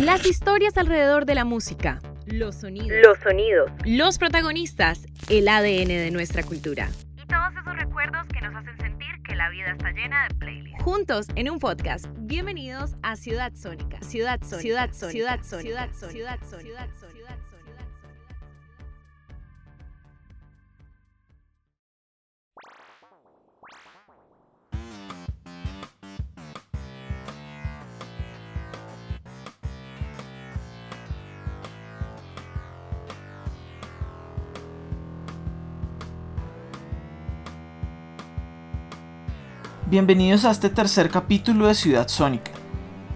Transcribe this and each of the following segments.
Las historias alrededor de la música. Los sonidos. Los sonidos. Los protagonistas. El ADN de nuestra cultura. Y todos esos recuerdos que nos hacen sentir que la vida está llena de playlists. Juntos en un podcast. Bienvenidos a Ciudad Sónica. Ciudad Sónica. Ciudad Sónica. Ciudad Sónica. Ciudad Sónica. Ciudad Sónica. Bienvenidos a este tercer capítulo de Ciudad Sónica.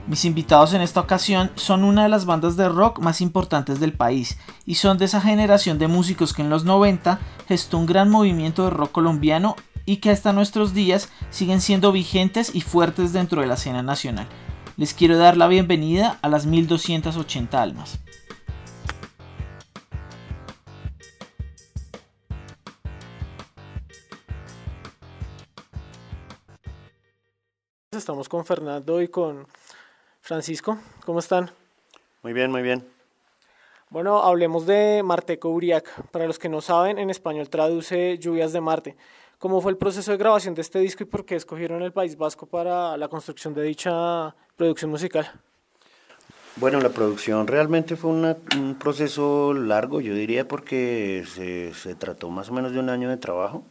Mis invitados en esta ocasión son una de las bandas de rock más importantes del país y son de esa generación de músicos que en los 90 gestó un gran movimiento de rock colombiano y que hasta nuestros días siguen siendo vigentes y fuertes dentro de la escena nacional. Les quiero dar la bienvenida a las 1280 almas. Estamos con Fernando y con Francisco. ¿Cómo están? Muy bien, muy bien. Bueno, hablemos de Marteco Uriac. Para los que no saben, en español traduce Lluvias de Marte. ¿Cómo fue el proceso de grabación de este disco y por qué escogieron el País Vasco para la construcción de dicha producción musical? Bueno, la producción realmente fue un proceso largo, yo diría, porque se, se, trató más o menos de un año de trabajo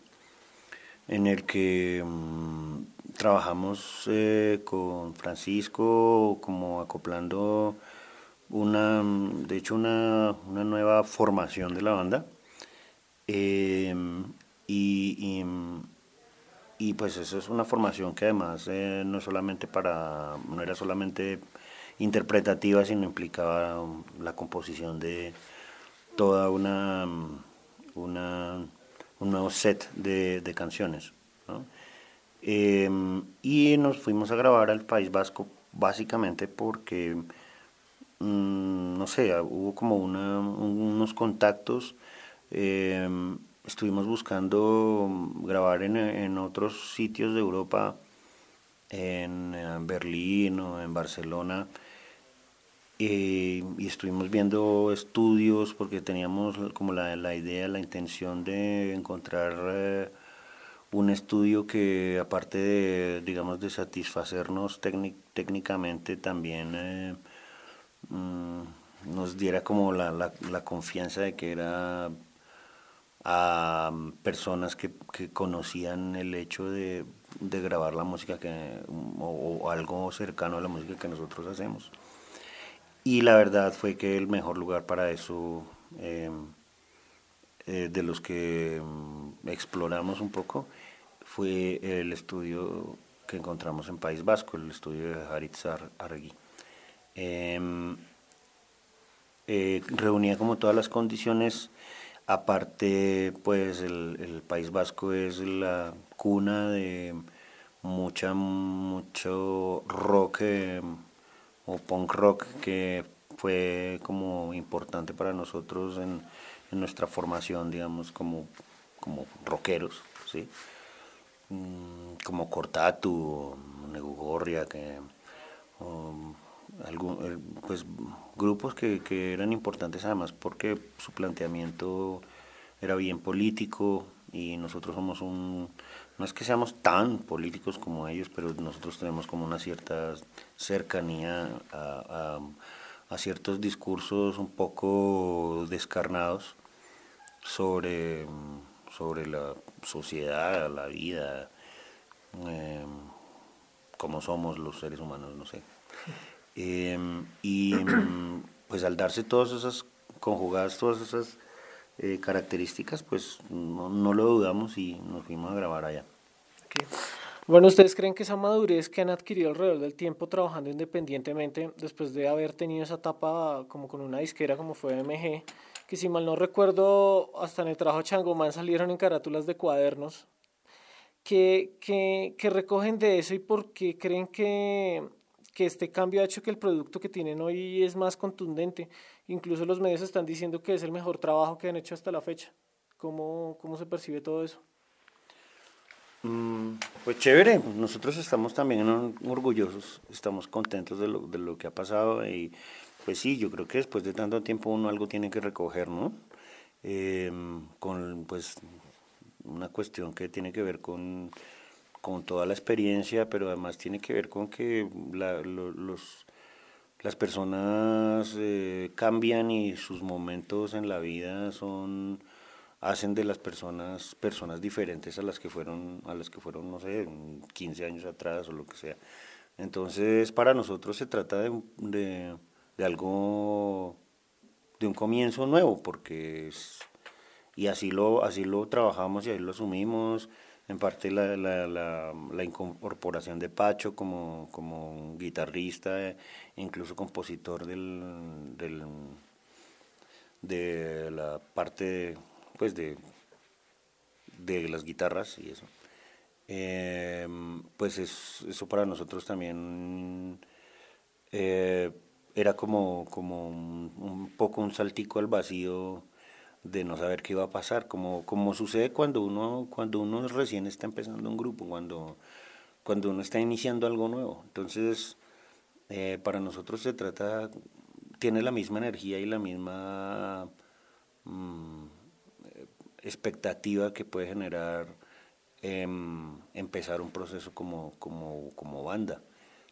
en el que mm, trabajamos eh, con Francisco como acoplando una, de hecho una, una nueva formación de la banda em, y, y, pues eso es una formación que además eh, no solamente para, no era solamente interpretativa sino implicaba la composición de toda una, una un nuevo set de, de canciones. Em, y nos fuimos a grabar al País Vasco básicamente porque, mm, no sé, hubo como unos contactos. Em, estuvimos buscando grabar en, otros sitios de Europa, en, Berlín o en Barcelona. Eh, y estuvimos viendo estudios porque teníamos como la, la idea, la intención de encontrar eh, un estudio que aparte de, digamos, de satisfacernos técnicamente también eh, mm, nos diera como la, la, confianza de que era a personas que, que conocían el hecho de, de, grabar la música que, o, algo cercano a la música que nosotros hacemos. Y la verdad fue que el mejor lugar para eso, eh, eh, de los que exploramos un poco, fue el estudio que encontramos en País Vasco, el estudio de Haritz Arregui. Em, eh, reunía como todas las condiciones, aparte pues el, País Vasco es la cuna de mucha, mucho rock em, o punk rock que fue como importante para nosotros en, en nuestra formación, digamos, como, como rockeros, ¿sí? Mm, como Cortatu, Negugorria, que, algún, pues grupos que, eran importantes además porque su planteamiento era bien político y nosotros somos un, no es que seamos tan políticos como ellos, pero nosotros tenemos como una cierta cercanía a ciertos discursos un poco descarnados sobre sobre la sociedad, la vida, eh, cómo somos los seres humanos, no sé. Em, y pues al darse todas esas, conjugadas todas esas eh, características, pues no, lo dudamos y nos fuimos a grabar allá. Bueno, ¿ustedes creen que esa madurez que han adquirido alrededor del tiempo trabajando independientemente, después de haber tenido esa etapa como con una disquera como fue MG, que si mal no recuerdo, hasta en el trabajo Changomán salieron en carátulas de cuadernos, que, que, que recogen de eso y por qué creen que, que este cambio ha hecho que el producto que tienen hoy es más contundente. Incluso los medios están diciendo que es el mejor trabajo que han hecho hasta la fecha. ¿Cómo, cómo se percibe todo eso? Mm, pues chévere, nosotros estamos también orgullosos, estamos contentos de lo, de lo que ha pasado y pues sí, yo creo que después de tanto tiempo uno algo tiene que recoger, ¿no? Em, con pues una cuestión que tiene que ver con, con toda la experiencia, pero además tiene que ver con que los, las personas eh, cambian y sus momentos en la vida son hacen de las personas personas diferentes a las que fueron a las que fueron no sé 15 años atrás o lo que sea entonces para nosotros se trata de, de, de algo de un comienzo nuevo porque es, y así lo así lo trabajamos y ahí lo asumimos en parte la, la, incorporación de Pacho como, como guitarrista, incluso compositor del, del, de la parte pues de, de las guitarras y eso. Em, pues eso para nosotros también eh, era como, como un, poco un saltico al vacío de no saber qué iba a pasar, como, como sucede cuando uno, cuando uno recién está empezando un grupo, cuando, cuando uno está iniciando algo nuevo. Entonces, eh, para nosotros se trata, tiene la misma energía y la misma mm, expectativa que puede generar em, empezar un proceso como, como, como banda.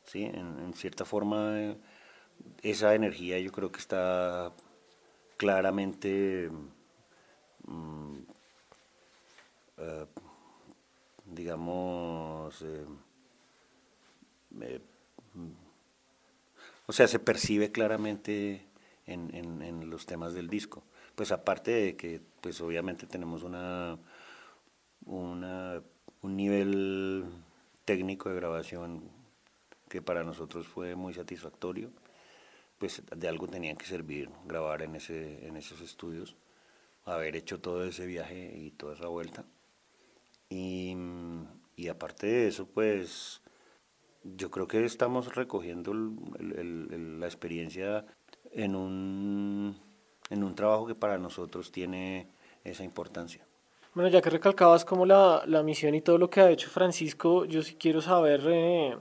¿sí? En cierta forma, esa energía yo creo que está claramente Mm, eh, digamos, eh, mm, o sea, se percibe claramente en, en, los temas del disco. Pues aparte de que, pues obviamente tenemos una, una, un nivel técnico de grabación que para nosotros fue muy satisfactorio, pues de algo tenía que servir grabar en, ese, en esos estudios haber hecho todo ese viaje y toda esa vuelta. Y, y aparte de eso, pues yo creo que estamos recogiendo el, la experiencia en un, en un trabajo que para nosotros tiene esa importancia. Bueno, ya que recalcabas como la, la misión y todo lo que ha hecho Francisco, yo sí quiero saber eh,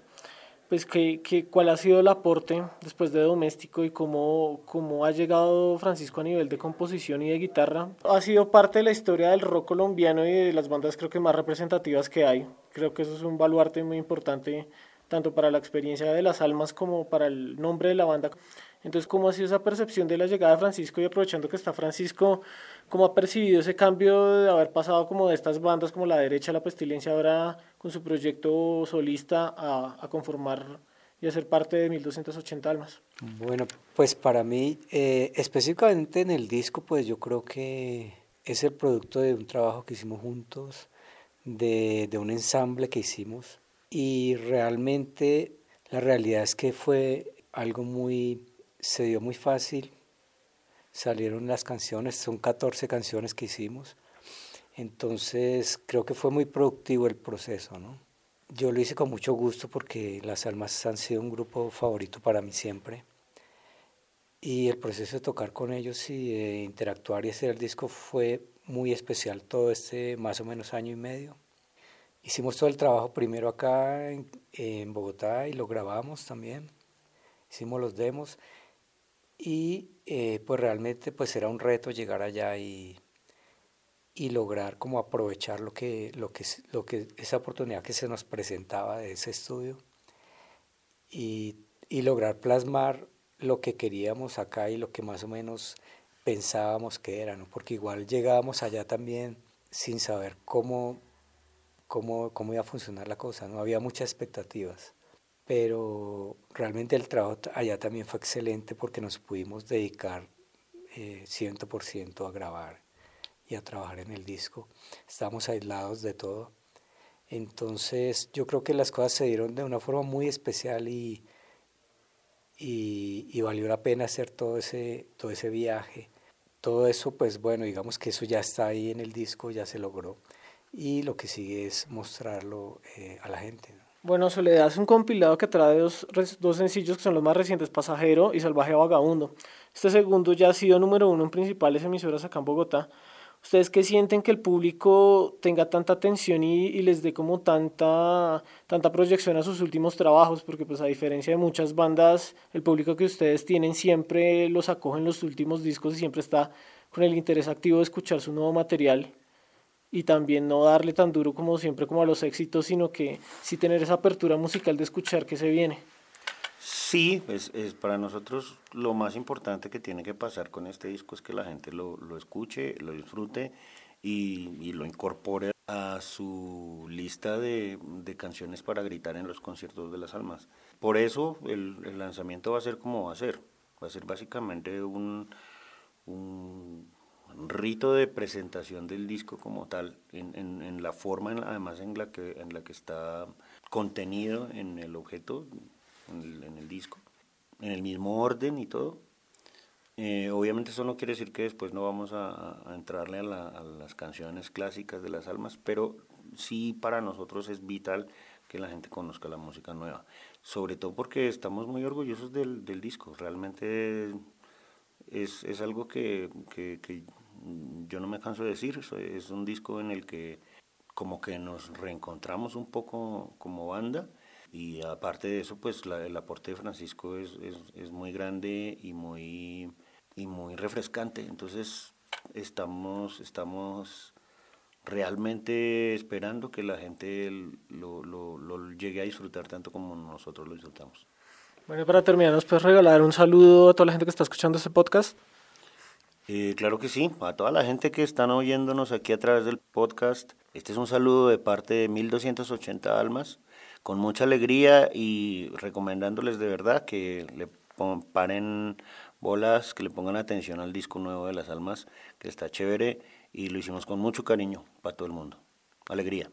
pues que, que, cuál ha sido el aporte después de Doméstico y cómo, cómo ha llegado Francisco a nivel de composición y de guitarra. Ha sido parte de la historia del rock colombiano y de las bandas creo que más representativas que hay. Creo que eso es un baluarte muy importante tanto para la experiencia de las almas como para el nombre de la banda. Entonces, ¿cómo ha sido esa percepción de la llegada de Francisco? Y aprovechando que está Francisco, ¿cómo ha percibido ese cambio de haber pasado como de estas bandas como La Derecha, La Pestilencia, ahora con su proyecto solista a, a conformar y a ser parte de 1280 Almas? Bueno, pues para mí, eh, específicamente en el disco, pues yo creo que es el producto de un trabajo que hicimos juntos, de, de un ensamble que hicimos y realmente la realidad es que fue algo muy se dio muy fácil, salieron las canciones, son 14 canciones que hicimos, entonces creo que fue muy productivo el proceso, ¿no? Yo lo hice con mucho gusto porque Las Almas han sido un grupo favorito para mí siempre. Y el proceso de tocar con ellos y interactuar y hacer el disco fue muy especial todo este más o menos año y medio. Hicimos todo el trabajo primero acá en, en Bogotá y lo grabamos también. Hicimos los demos y eh, pues realmente pues era un reto llegar allá y, y lograr como aprovechar lo que, lo, que, lo que esa oportunidad que se nos presentaba de ese estudio y, y lograr plasmar lo que queríamos acá y lo que más o menos pensábamos que era, ¿no? porque igual llegábamos allá también sin saber cómo, cómo, cómo iba a funcionar la cosa, no había muchas expectativas pero realmente el trabajo allá también fue excelente porque nos pudimos dedicar eh, 100% a grabar y a trabajar en el disco. Estábamos aislados de todo. Entonces yo creo que las cosas se dieron de una forma muy especial y, y, y, valió la pena hacer todo ese, todo ese viaje. Todo eso, pues bueno, digamos que eso ya está ahí en el disco, ya se logró. Y lo que sigue es mostrarlo eh, a la gente. Bueno, Soledad es un compilado que trae dos, dos sencillos que son los más recientes, Pasajero y Salvaje Vagabundo. Este segundo ya ha sido número uno en principales emisoras acá en Bogotá. ¿Ustedes qué sienten que el público tenga tanta atención y, y, les dé como tanta, tanta proyección a sus últimos trabajos? Porque pues a diferencia de muchas bandas, el público que ustedes tienen siempre los acoge en los últimos discos y siempre está con el interés activo de escuchar su nuevo material y también no darle tan duro como siempre como a los éxitos, sino que sí tener esa apertura musical de escuchar que se viene. Sí, es, es, para nosotros lo más importante que tiene que pasar con este disco es que la gente lo, lo escuche, lo disfrute y, y, lo incorpore a su lista de, de, canciones para gritar en los conciertos de las almas. Por eso el, el lanzamiento va a ser como va a ser. Va a ser básicamente un, un rito de presentación del disco como tal, en, en, la forma en, además en la, que, en la que está contenido en el objeto, en el, disco, en el mismo orden y todo. Eh, obviamente eso no quiere decir que después no vamos a, entrarle a, la, las canciones clásicas de las almas, pero sí para nosotros es vital que la gente conozca la música nueva, sobre todo porque estamos muy orgullosos del, del disco, realmente es, es algo que, que, yo no me canso de decir, es un disco en el que como que nos reencontramos un poco como banda y aparte de eso pues la, el aporte de Francisco es, es, es, muy grande y muy, y muy refrescante, entonces estamos, estamos realmente esperando que la gente lo, lo, lo llegue a disfrutar tanto como nosotros lo disfrutamos. Bueno, para terminar, ¿nos puedes regalar un saludo a toda la gente que está escuchando este podcast? Eh, claro que sí, a toda la gente que están oyéndonos aquí a través del podcast. Este es un saludo de parte de 1280 Almas, con mucha alegría y recomendándoles de verdad que le paren bolas, que le pongan atención al disco nuevo de las Almas, que está chévere y lo hicimos con mucho cariño para todo el mundo. Alegría.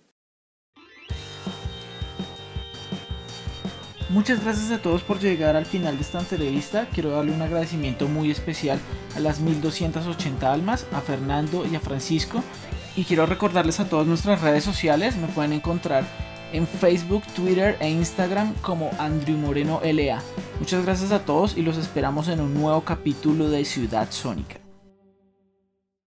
Muchas gracias a todos por llegar al final de esta entrevista. Quiero darle un agradecimiento muy especial a las 1280 almas, a Fernando y a Francisco. Y quiero recordarles a todas nuestras redes sociales. Me pueden encontrar en Facebook, Twitter e Instagram como Andrew Moreno LA. Muchas gracias a todos y los esperamos en un nuevo capítulo de Ciudad Sónica.